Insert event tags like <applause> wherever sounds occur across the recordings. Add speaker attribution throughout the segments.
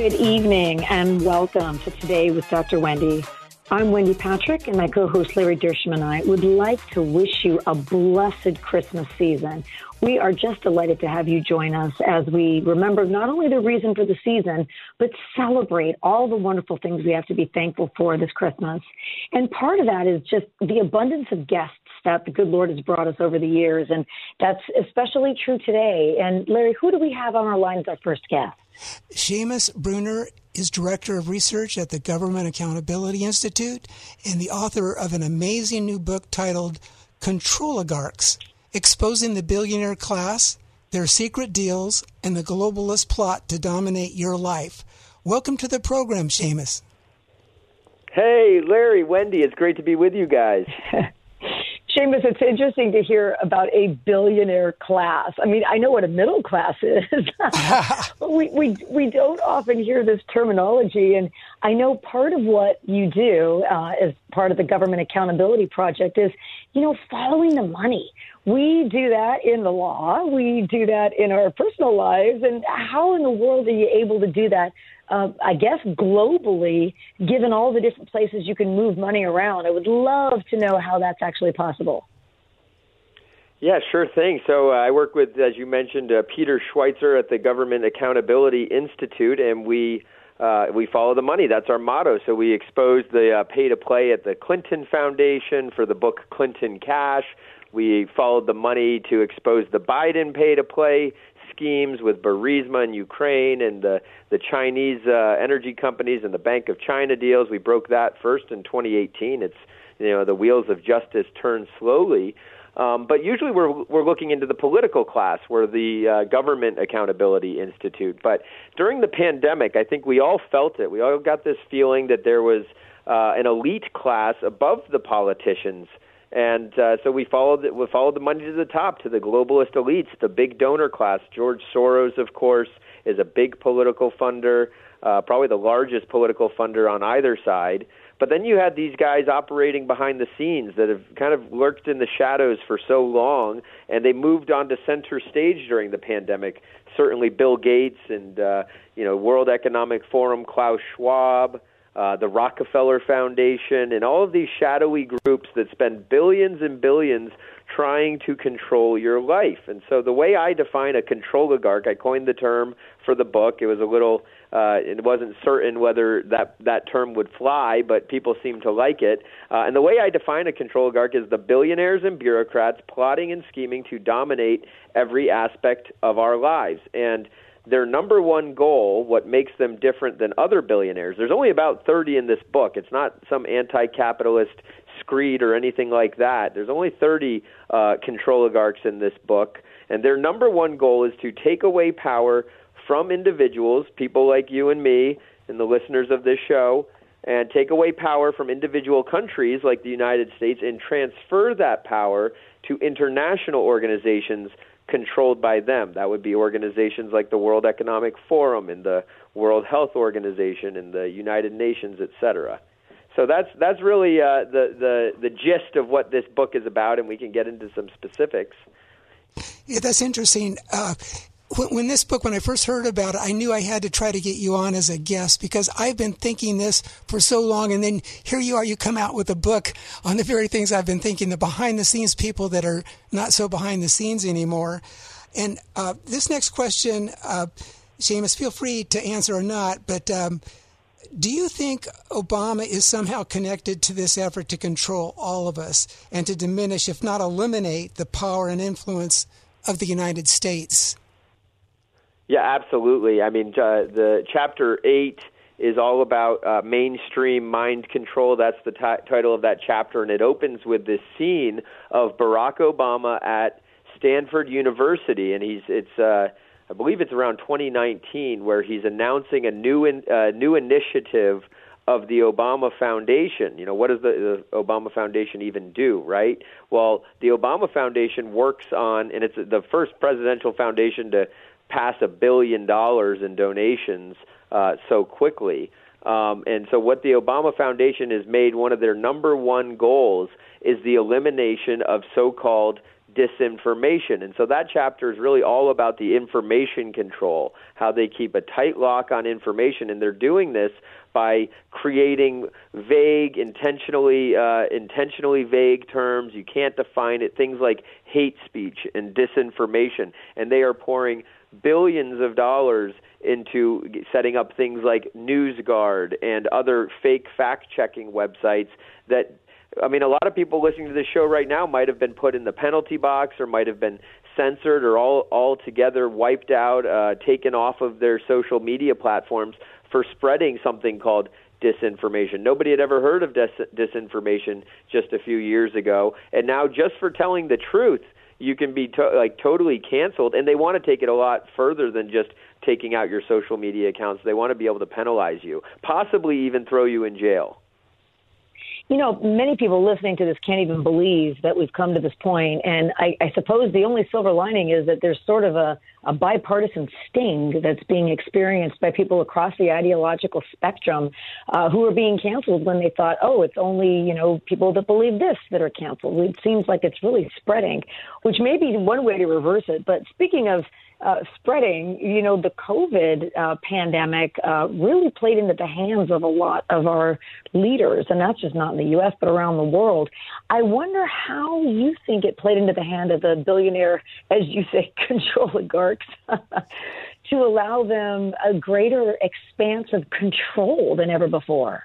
Speaker 1: Good evening and welcome to Today with Dr. Wendy. I'm Wendy Patrick, and my co host Larry Dershem and I would like to wish you a blessed Christmas season. We are just delighted to have you join us as we remember not only the reason for the season, but celebrate all the wonderful things we have to be thankful for this Christmas. And part of that is just the abundance of guests that the good Lord has brought us over the years. And that's especially true today. And Larry, who do we have on our line as our first guest?
Speaker 2: Seamus Bruner is Director of Research at the Government Accountability Institute and the author of an amazing new book titled Controligarchs Exposing the Billionaire Class, Their Secret Deals, and the Globalist Plot to Dominate Your Life. Welcome to the program, Seamus.
Speaker 3: Hey, Larry, Wendy, it's great to be with you guys. <laughs>
Speaker 1: Seamus, it's interesting to hear about a billionaire class. I mean, I know what a middle class is, <laughs> <laughs> but we, we, we don't often hear this terminology. And I know part of what you do uh, as part of the Government Accountability Project is, you know, following the money. We do that in the law, we do that in our personal lives. And how in the world are you able to do that uh, I guess globally, given all the different places you can move money around. I would love to know how that's actually possible.
Speaker 3: Yeah, sure thing. So uh, I work with, as you mentioned, uh, Peter Schweizer at the Government Accountability Institute, and we uh, we follow the money. That's our motto. So we expose the uh, pay to play at the Clinton Foundation for the book Clinton Cash. We followed the money to expose the Biden pay to play schemes with Burisma in Ukraine and the the Chinese uh, energy companies and the Bank of China deals. We broke that first in 2018. It's you know the wheels of justice turn slowly. Um, but usually we're we're looking into the political class, we're the uh, Government Accountability Institute. But during the pandemic, I think we all felt it. We all got this feeling that there was uh, an elite class above the politicians and uh, so we followed we followed the money to the top to the globalist elites, the big donor class. George Soros, of course, is a big political funder, uh, probably the largest political funder on either side. But then you had these guys operating behind the scenes that have kind of lurked in the shadows for so long, and they moved onto center stage during the pandemic. Certainly, Bill Gates and uh, you know World Economic Forum, Klaus Schwab uh, the Rockefeller Foundation, and all of these shadowy groups that spend billions and billions trying to control your life. And so, the way I define a controligarch, I coined the term for the book. It was a little, uh, it wasn't certain whether that that term would fly, but people seem to like it. Uh, and the way I define a controligarch is the billionaires and bureaucrats plotting and scheming to dominate every aspect of our lives. And their number one goal, what makes them different than other billionaires, there's only about 30 in this book. It's not some anti capitalist screed or anything like that. There's only 30 uh, controligarchs in this book. And their number one goal is to take away power from individuals, people like you and me, and the listeners of this show, and take away power from individual countries like the United States and transfer that power to international organizations controlled by them. That would be organizations like the World Economic Forum and the World Health Organization and the United Nations, etc. So that's that's really uh, the the the gist of what this book is about, and we can get into some specifics.
Speaker 2: Yeah, that's interesting. Uh, when this book, when I first heard about it, I knew I had to try to get you on as a guest because I've been thinking this for so long. And then here you are, you come out with a book on the very things I've been thinking, the behind the scenes people that are not so behind the scenes anymore. And uh, this next question, uh, Seamus, feel free to answer or not, but um, do you think Obama is somehow connected to this effort to control all of us and to diminish, if not eliminate, the power and influence of the United States?
Speaker 3: Yeah, absolutely. I mean, uh, the chapter eight is all about uh, mainstream mind control. That's the t- title of that chapter, and it opens with this scene of Barack Obama at Stanford University, and he's it's. Uh, I believe it's around 2019 where he's announcing a new in, uh, new initiative of the Obama Foundation. You know, what does the, the Obama Foundation even do, right? Well, the Obama Foundation works on, and it's the first presidential foundation to pass a billion dollars in donations uh, so quickly. Um, and so, what the Obama Foundation has made one of their number one goals is the elimination of so called disinformation. And so that chapter is really all about the information control, how they keep a tight lock on information. And they're doing this by creating vague, intentionally, uh, intentionally vague terms. You can't define it. Things like hate speech and disinformation. And they are pouring billions of dollars into setting up things like NewsGuard and other fake fact checking websites that I mean, a lot of people listening to this show right now might have been put in the penalty box or might have been censored or all altogether wiped out, uh, taken off of their social media platforms for spreading something called disinformation. Nobody had ever heard of dis- disinformation just a few years ago, and now just for telling the truth, you can be to- like totally canceled. And they want to take it a lot further than just taking out your social media accounts. They want to be able to penalize you, possibly even throw you in jail
Speaker 1: you know, many people listening to this can't even believe that we've come to this point. And I, I suppose the only silver lining is that there's sort of a, a bipartisan sting that's being experienced by people across the ideological spectrum uh, who are being canceled when they thought, oh, it's only, you know, people that believe this that are canceled. It seems like it's really spreading, which may be one way to reverse it. But speaking of, uh, spreading, you know, the COVID uh, pandemic uh, really played into the hands of a lot of our leaders, and that's just not in the U.S. but around the world. I wonder how you think it played into the hand of the billionaire, as you say, <laughs> controligarchs. <laughs> to allow them a greater expanse of control than ever before.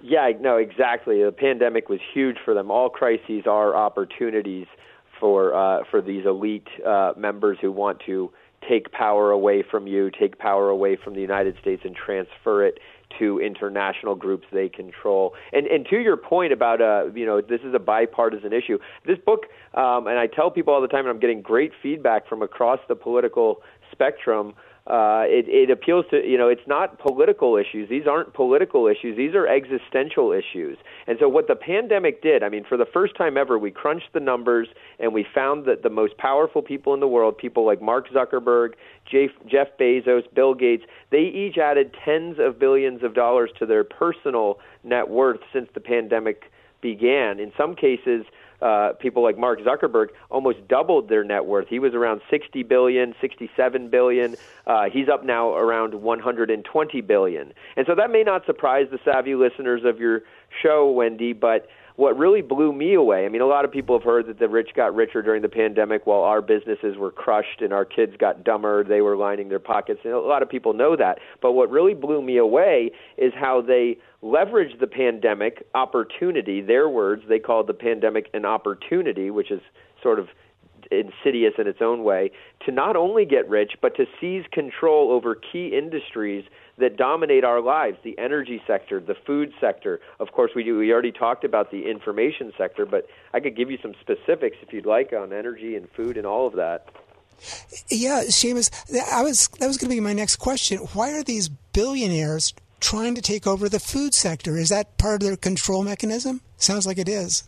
Speaker 3: Yeah, no, exactly. The pandemic was huge for them. All crises are opportunities for uh, for these elite uh, members who want to take power away from you, take power away from the United States, and transfer it to international groups they control. And and to your point about uh, you know this is a bipartisan issue. This book, um, and I tell people all the time, and I'm getting great feedback from across the political spectrum uh, it, it appeals to you know it's not political issues. These aren't political issues. These are existential issues. And so what the pandemic did i mean for the first time ever we crunched the numbers and we found that the most powerful people in the world people like mark zuckerberg jeff, jeff bezos bill gates they each added tens of billions of dollars to their personal net worth since the pandemic began. In some cases uh, people like Mark Zuckerberg almost doubled their net worth. He was around 60 billion, 67 billion. Uh, he's up now around 120 billion. And so that may not surprise the savvy listeners of your show, Wendy, but what really blew me away i mean a lot of people have heard that the rich got richer during the pandemic while our businesses were crushed and our kids got dumber they were lining their pockets and a lot of people know that but what really blew me away is how they leveraged the pandemic opportunity their words they called the pandemic an opportunity which is sort of insidious in its own way to not only get rich but to seize control over key industries that dominate our lives the energy sector, the food sector. Of course, we, do, we already talked about the information sector, but I could give you some specifics if you'd like on energy and food and all of that.
Speaker 2: Yeah, Seamus, I was that was going to be my next question. Why are these billionaires trying to take over the food sector? Is that part of their control mechanism? Sounds like it is.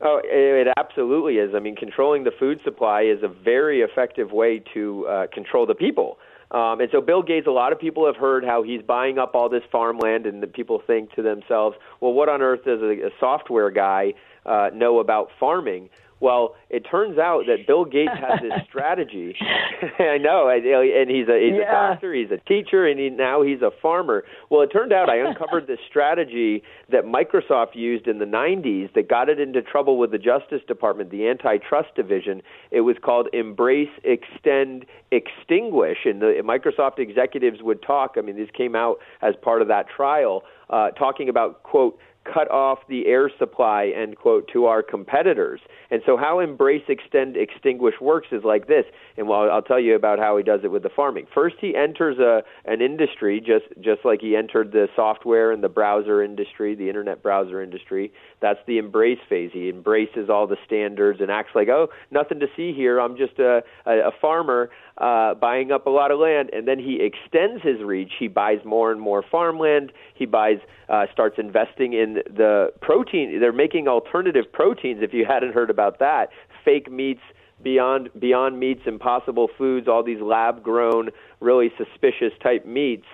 Speaker 3: Oh, it absolutely is. I mean, controlling the food supply is a very effective way to uh, control the people. Um, and so Bill Gates, a lot of people have heard how he's buying up all this farmland, and the people think to themselves, well, what on earth does a, a software guy uh, know about farming? Well, it turns out that Bill Gates has this <laughs> strategy. <laughs> I know, and he's a he's yeah. a doctor, he's a teacher, and he, now he's a farmer. Well, it turned out I uncovered <laughs> this strategy that Microsoft used in the 90s that got it into trouble with the Justice Department, the antitrust division. It was called Embrace, Extend, Extinguish, and the Microsoft executives would talk. I mean, this came out as part of that trial, uh, talking about quote cut off the air supply, end quote, to our competitors. And so, how Embrace, Extend, Extinguish works is like this. And well, I'll tell you about how he does it with the farming. First, he enters a an industry just just like he entered the software and the browser industry, the internet browser industry. That's the embrace phase. He embraces all the standards and acts like, oh, nothing to see here. I'm just a a, a farmer uh, buying up a lot of land, and then he extends his reach. He buys more and more farmland. He buys, uh, starts investing in the protein. They're making alternative proteins. If you hadn't heard about that, fake meats, beyond beyond meats, impossible foods, all these lab grown, really suspicious type meats.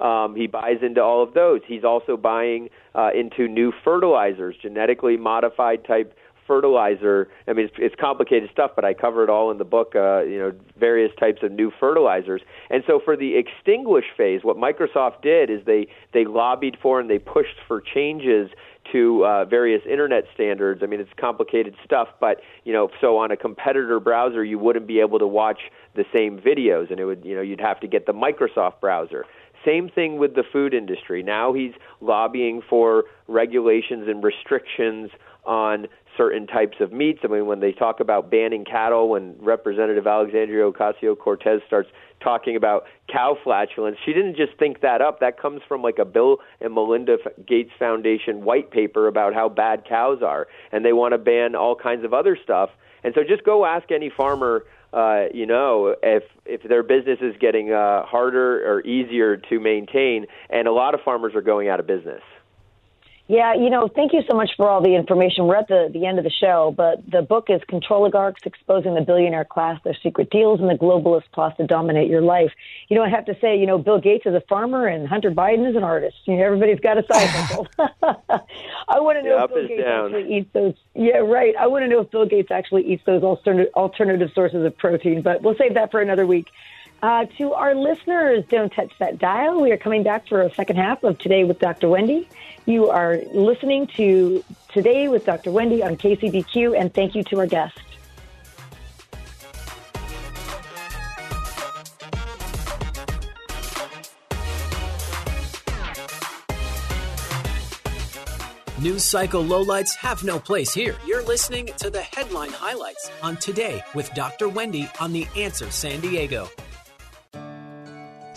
Speaker 3: Um, he buys into all of those. He's also buying uh, into new fertilizers, genetically modified type fertilizer. I mean, it's, it's complicated stuff, but I cover it all in the book. Uh, you know, various types of new fertilizers. And so, for the extinguish phase, what Microsoft did is they they lobbied for and they pushed for changes to uh, various internet standards. I mean, it's complicated stuff, but you know, so on a competitor browser, you wouldn't be able to watch the same videos, and it would, you know, you'd have to get the Microsoft browser. Same thing with the food industry. Now he's lobbying for regulations and restrictions on certain types of meats. I mean, when they talk about banning cattle, when Representative Alexandria Ocasio Cortez starts talking about cow flatulence, she didn't just think that up. That comes from like a Bill and Melinda Gates Foundation white paper about how bad cows are, and they want to ban all kinds of other stuff. And so, just go ask any farmer. Uh, you know, if if their business is getting uh, harder or easier to maintain, and a lot of farmers are going out of business.
Speaker 1: Yeah, you know, thank you so much for all the information. We're at the, the end of the show, but the book is Controligarchs Exposing the Billionaire Class, Their Secret Deals, and the Globalist Plot to Dominate Your Life. You know, I have to say, you know, Bill Gates is a farmer and Hunter Biden is an artist. You know, everybody's got a side hustle. <laughs> <laughs> I want to know
Speaker 3: yeah,
Speaker 1: if Bill Gates down. actually eats those. Yeah, right. I want to know if Bill Gates actually eats those alternative sources of protein, but we'll save that for another week. Uh, to our listeners, don't touch that dial. We are coming back for a second half of Today with Dr. Wendy. You are listening to Today with Dr. Wendy on KCBQ, and thank you to our guests.
Speaker 4: News cycle lowlights have no place here. You're listening to the headline highlights on Today with Dr. Wendy on The Answer San Diego.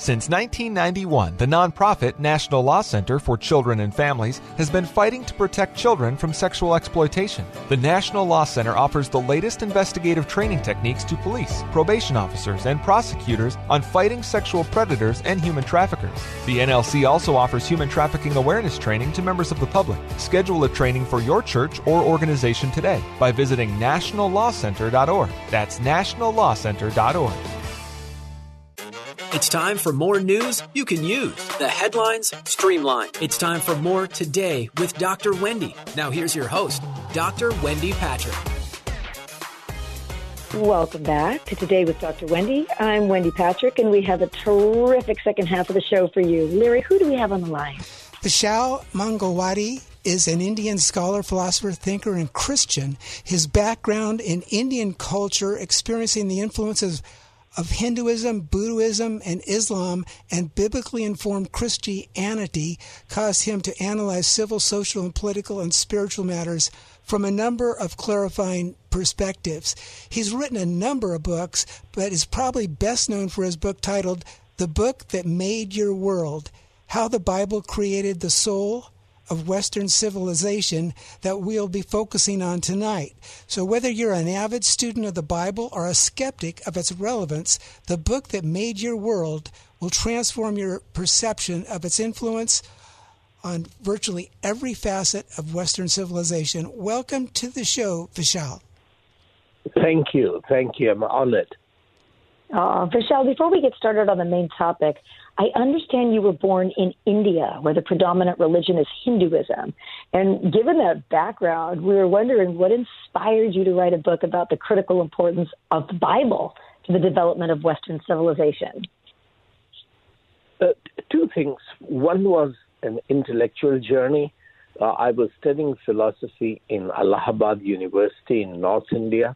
Speaker 5: Since 1991, the nonprofit National Law Center for Children and Families has been fighting to protect children from sexual exploitation. The National Law Center offers the latest investigative training techniques to police, probation officers, and prosecutors on fighting sexual predators and human traffickers. The NLC also offers human trafficking awareness training to members of the public. Schedule a training for your church or organization today by visiting nationallawcenter.org. That's nationallawcenter.org.
Speaker 4: It's time for more news you can use. The headlines streamlined. It's time for more today with Dr. Wendy. Now, here's your host, Dr. Wendy Patrick.
Speaker 1: Welcome back to Today with Dr. Wendy. I'm Wendy Patrick, and we have a terrific second half of the show for you. Larry, who do we have on the line?
Speaker 2: Vishal Mangalwadi is an Indian scholar, philosopher, thinker, and Christian. His background in Indian culture, experiencing the influences of Hinduism, Buddhism, and Islam and biblically informed Christianity caused him to analyze civil, social, and political and spiritual matters from a number of clarifying perspectives. He's written a number of books, but is probably best known for his book titled The Book That Made Your World How the Bible Created the Soul, of Western civilization that we'll be focusing on tonight. So, whether you're an avid student of the Bible or a skeptic of its relevance, the book that made your world will transform your perception of its influence on virtually every facet of Western civilization. Welcome to the show, Vishal.
Speaker 6: Thank you. Thank you. I'm honored.
Speaker 1: Uh, Vishal, before we get started on the main topic, I understand you were born in India, where the predominant religion is Hinduism. And given that background, we were wondering what inspired you to write a book about the critical importance of the Bible to the development of Western civilization.
Speaker 6: Uh, two things. One was an intellectual journey. Uh, I was studying philosophy in Allahabad University in North India,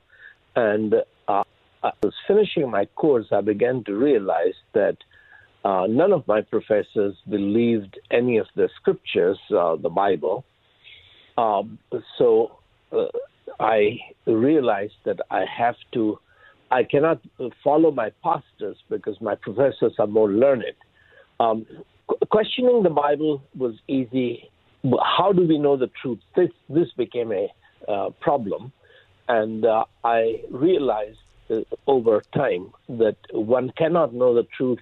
Speaker 6: and uh, I was finishing my course. I began to realize that uh, none of my professors believed any of the scriptures, uh, the Bible. Um, so uh, I realized that I have to, I cannot follow my pastors because my professors are more learned. Um, questioning the Bible was easy. How do we know the truth? This this became a uh, problem, and uh, I realized uh, over time that one cannot know the truth.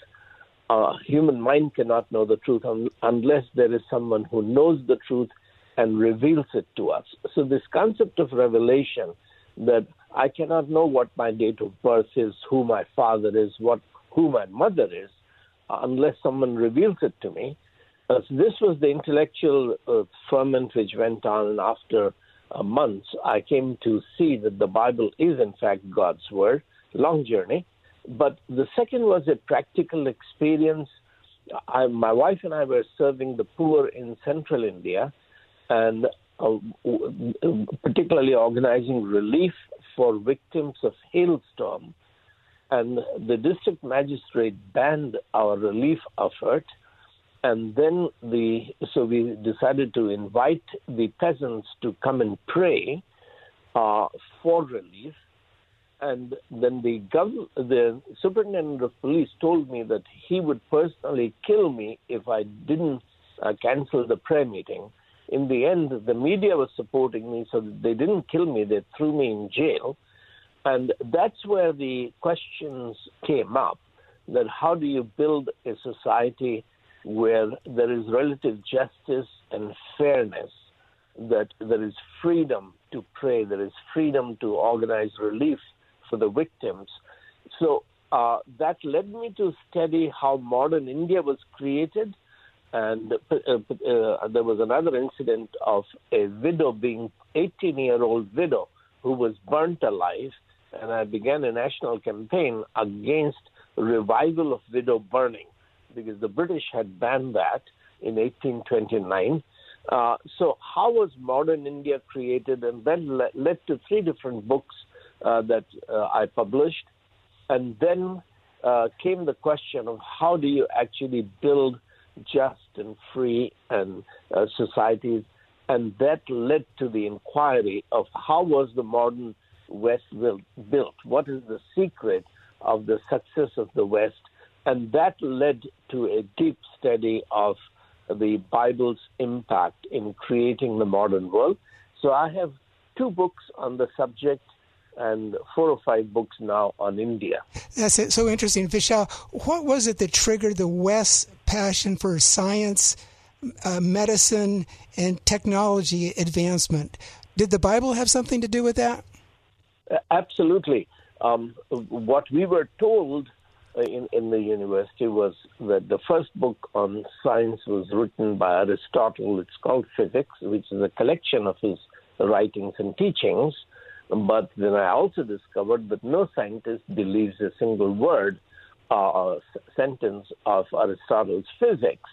Speaker 6: Human mind cannot know the truth un- unless there is someone who knows the truth and reveals it to us. So this concept of revelation that I cannot know what my date of birth is, who my father is, what who my mother is, unless someone reveals it to me. Uh, so this was the intellectual uh, ferment which went on after uh, months. I came to see that the Bible is, in fact, God's word. Long journey. But the second was a practical experience. I, my wife and I were serving the poor in central India and uh, particularly organizing relief for victims of hailstorm and the district magistrate banned our relief effort. And then the so we decided to invite the peasants to come and pray uh, for relief. And then the gov- the superintendent of police told me that he would personally kill me if I didn't uh, cancel the prayer meeting. In the end, the media was supporting me, so they didn't kill me; they threw me in jail. And that's where the questions came up that how do you build a society where there is relative justice and fairness, that there is freedom to pray, there is freedom to organize relief for the victims. So uh, that led me to study how modern India was created. And uh, uh, there was another incident of a widow being 18 year old widow who was burnt alive and I began a national campaign against revival of widow burning because the British had banned that in 1829. Uh, so, how was modern India created? And that le- led to three different books uh, that uh, I published. And then uh, came the question of how do you actually build just and free and uh, societies? And that led to the inquiry of how was the modern West built? What is the secret of the success of the West? And that led to a deep study of the Bible's impact in creating the modern world. So I have two books on the subject and four or five books now on India.
Speaker 2: That's so interesting. Vishal, what was it that triggered the West's passion for science, uh, medicine, and technology advancement? Did the Bible have something to do with that?
Speaker 6: Absolutely. Um, what we were told uh, in, in the university was that the first book on science was written by Aristotle. It's called Physics, which is a collection of his writings and teachings. But then I also discovered that no scientist believes a single word uh, or sentence of Aristotle's physics.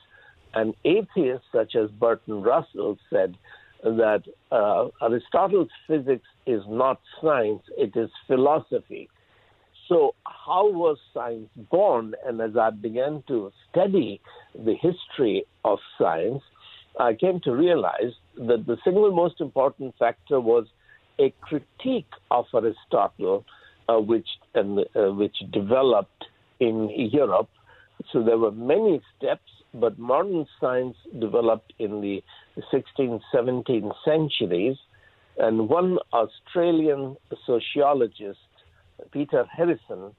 Speaker 6: And atheists such as Bertrand Russell said that uh, Aristotle's physics is not science, it is philosophy. So, how was science born? And as I began to study the history of science, I came to realize that the single most important factor was a critique of Aristotle, uh, which and uh, which developed in Europe. So there were many steps, but modern science developed in the 16th, 17th centuries. And one Australian sociologist, Peter Harrison,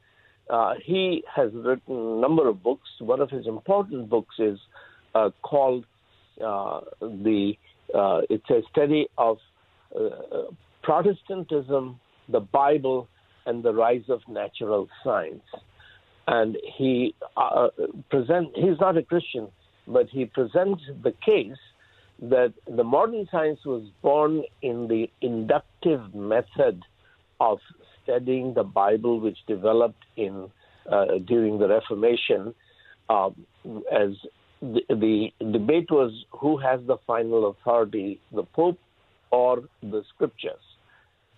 Speaker 6: uh, he has written a number of books. One of his important books is uh, called uh, the. Uh, it's a study of uh, Protestantism, the Bible, and the rise of natural science. and he uh, present. He's not a Christian, but he presents the case that the modern science was born in the inductive method of studying the Bible, which developed in uh, during the Reformation, um, as the, the debate was who has the final authority, the Pope or the Scriptures.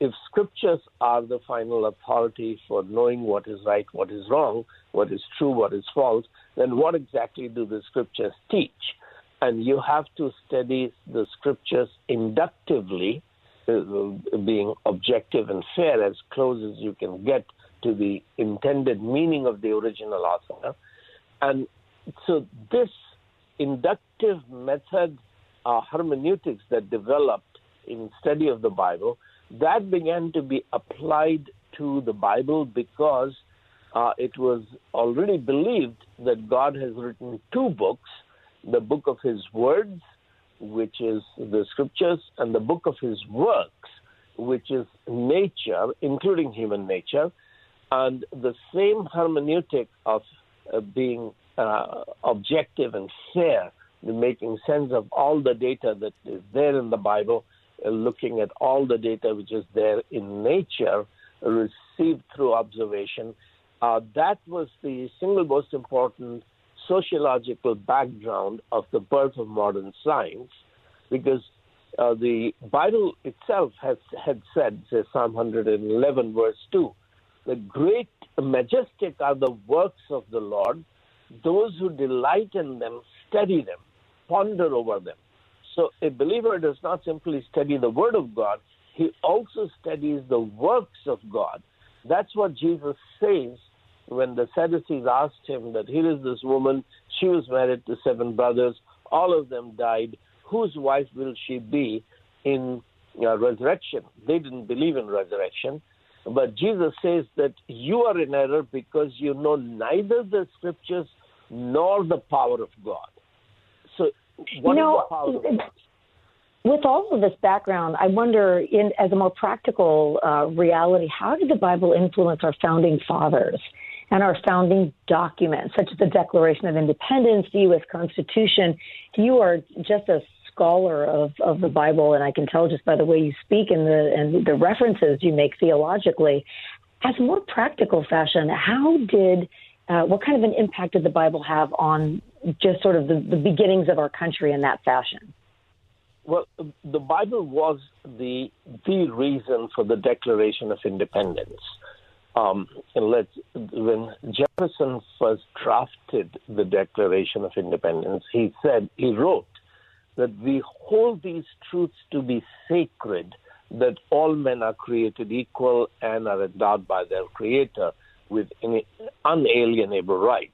Speaker 6: If Scriptures are the final authority for knowing what is right, what is wrong, what is true, what is false, then what exactly do the Scriptures teach? And you have to study the Scriptures inductively, uh, being objective and fair as close as you can get to the intended meaning of the original author. And so this inductive method uh, hermeneutics that developed in study of the Bible, that began to be applied to the Bible because uh, it was already believed that God has written two books the book of His words, which is the scriptures, and the book of His works, which is nature, including human nature. And the same hermeneutic of uh, being uh, objective and fair, making sense of all the data that is there in the Bible, looking at all the data which is there in nature, received through observation. Uh, that was the single most important sociological background of the birth of modern science, because uh, the Bible itself has had said, say Psalm 111, verse 2, the great, majestic are the works of the Lord, those who delight in them study them, ponder over them. So a believer does not simply study the Word of God, he also studies the works of God. That's what Jesus says when the Sadducees asked him that here is this woman, she was married to seven brothers, all of them died. Whose wife will she be in uh, resurrection? They didn't believe in resurrection. But Jesus says that you are in error because you know neither the scriptures nor the power of God. So, what
Speaker 1: you know,
Speaker 6: is the power?
Speaker 1: With all of this background, I wonder, in as a more practical uh, reality, how did the Bible influence our founding fathers and our founding documents, such as the Declaration of Independence, the U.S. Constitution? You are just a scholar of, of the Bible, and I can tell just by the way you speak and the and the references you make theologically. As a more practical fashion, how did uh, what kind of an impact did the Bible have on just sort of the, the beginnings of our country in that fashion?
Speaker 6: Well, the Bible was the the reason for the Declaration of Independence. Um, let's, when Jefferson first drafted the Declaration of Independence, he said he wrote that we hold these truths to be sacred, that all men are created equal and are endowed by their Creator with unalienable rights.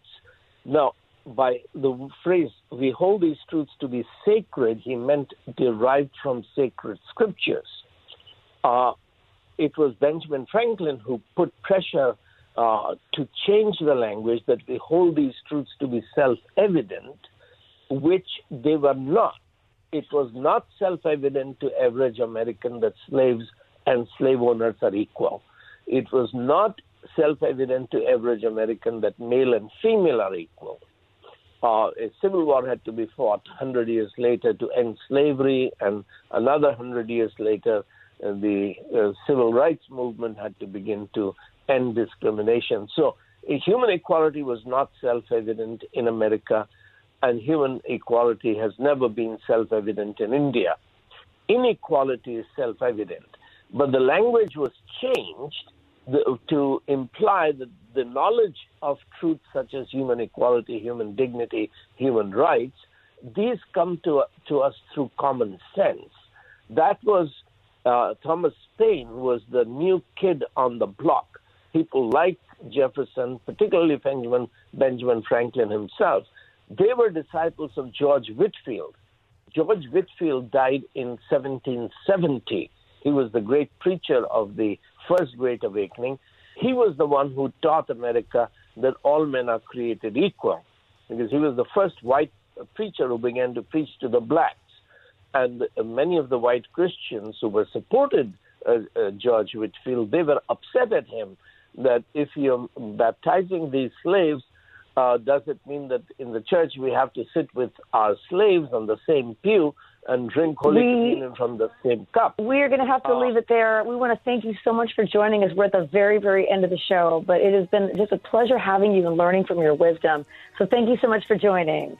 Speaker 6: Now, by the phrase, we hold these truths to be sacred, he meant derived from sacred scriptures. Uh, it was Benjamin Franklin who put pressure uh, to change the language that we hold these truths to be self evident, which they were not. It was not self evident to average American that slaves and slave owners are equal. It was not self evident to average American that male and female are equal. Uh, a civil war had to be fought 100 years later to end slavery, and another 100 years later, uh, the uh, civil rights movement had to begin to end discrimination. So, human equality was not self evident in America, and human equality has never been self evident in India. Inequality is self evident, but the language was changed the, to imply that the knowledge of truths such as human equality, human dignity, human rights, these come to, to us through common sense. That was uh, Thomas Paine was the new kid on the block. People like Jefferson, particularly Benjamin, Benjamin Franklin himself, they were disciples of George Whitefield. George Whitefield died in 1770. He was the great preacher of the First Great Awakening. He was the one who taught America that all men are created equal, because he was the first white preacher who began to preach to the blacks. And many of the white Christians who were supported uh, uh, George Whitefield, they were upset at him that if you're baptizing these slaves, uh, does it mean that in the church we have to sit with our slaves on the same pew and drink Holy
Speaker 1: We-
Speaker 6: Communion from the same cup?
Speaker 1: We're going to have to leave it there. We want to thank you so much for joining us. We're at the very, very end of the show, but it has been just a pleasure having you and learning from your wisdom. So thank you so much for joining.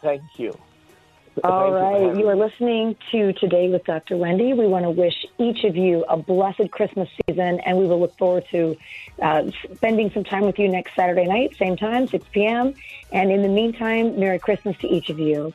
Speaker 6: Thank you.
Speaker 1: All
Speaker 6: you
Speaker 1: right.
Speaker 6: having
Speaker 1: You are listening to Today with Dr. Wendy. We want to wish each of you a blessed Christmas season, and we will look forward to uh, spending some time with you next Saturday night, same time, 6 p.m. And in the meantime, Merry Christmas to each of you.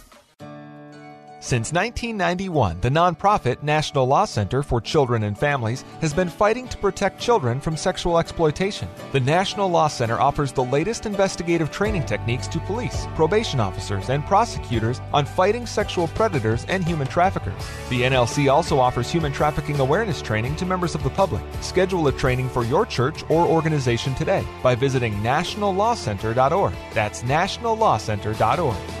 Speaker 5: Since 1991, the nonprofit National Law Center for Children and Families has been fighting to protect children from sexual exploitation. The National Law Center offers the latest investigative training techniques to police, probation officers, and prosecutors on fighting sexual predators and human traffickers. The NLC also offers human trafficking awareness training to members of the public. Schedule a training for your church or organization today by visiting nationallawcenter.org. That's nationallawcenter.org.